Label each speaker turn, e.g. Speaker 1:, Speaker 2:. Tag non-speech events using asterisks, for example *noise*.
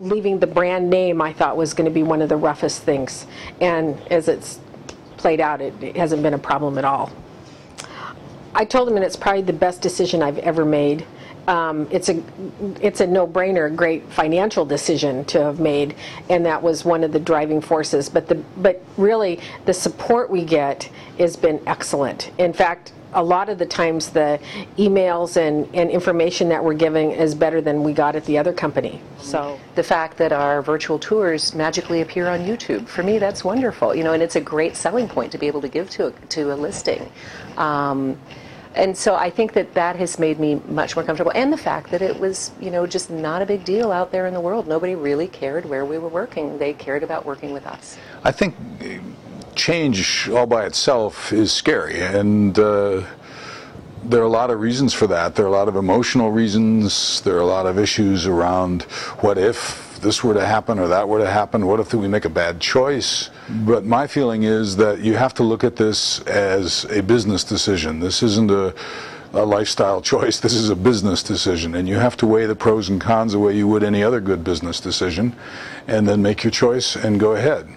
Speaker 1: leaving the brand name, I thought was going to be one of the roughest things. And as it's played out, it it hasn't been a problem at all. I told him, and it's probably the best decision I've ever made. Um, it's a it's a no-brainer, great financial decision to have made, and that was one of the driving forces. But the but really, the support we get has been excellent. In fact, a lot of the times the emails and, and information that we're giving is better than we got at the other company. So
Speaker 2: the fact that our virtual tours magically appear on YouTube. For me, that's wonderful. You know, and it's a great selling point to be able to give to a, to a listing. Um, and so I think that that has made me much more comfortable. And the fact that it was, you know, just not a big deal out there in the world. Nobody really cared where we were working. They cared about working with us.
Speaker 3: I think change all by itself is scary, and uh, there are a lot of reasons for that. There are a lot of emotional reasons. There are a lot of issues around what if this were to happen or that were to happen. What if we make a bad choice? But my feeling is that you have to look at this as a business decision. This isn't a a lifestyle *laughs* choice. This is a business decision, and you have to weigh the pros and cons the way you would any other good business decision, and then make your choice and go ahead.